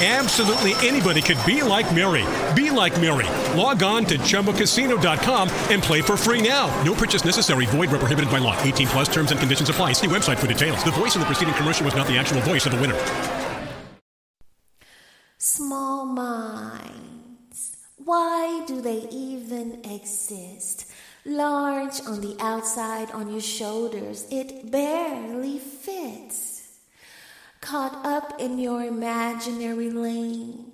Absolutely anybody could be like Mary. Be like Mary. Log on to ChumbaCasino.com and play for free now. No purchase necessary. Void where prohibited by law. 18 plus terms and conditions apply. See website for details. The voice in the preceding commercial was not the actual voice of the winner. Small minds. Why do they even exist? Large on the outside, on your shoulders, it barely fits. Caught in your imaginary lane,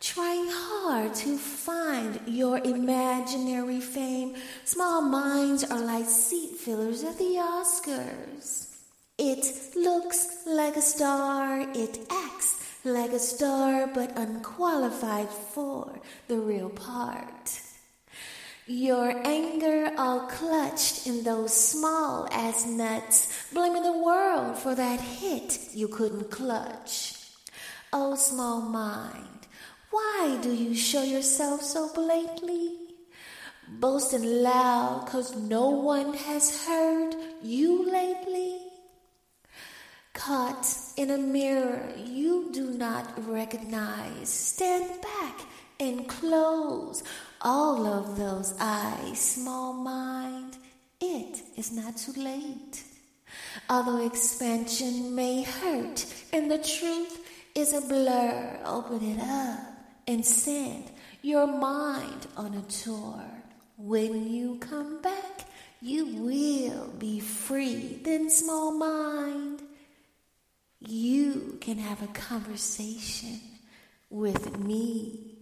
trying hard to find your imaginary fame. Small minds are like seat fillers at the Oscars. It looks like a star, it acts like a star, but unqualified for the real part. Your anger all clutched in those small ass nuts, blaming the world for that hit you couldn't clutch. Oh, small mind, why do you show yourself so blatantly? Boasting loud cause no one has heard you lately? Caught in a mirror you do not recognize, stand back and close those eyes, small mind. It is not too late. Although expansion may hurt and the truth is a blur, open it up and send your mind on a tour. When you come back, you will be free. Then, small mind, you can have a conversation with me.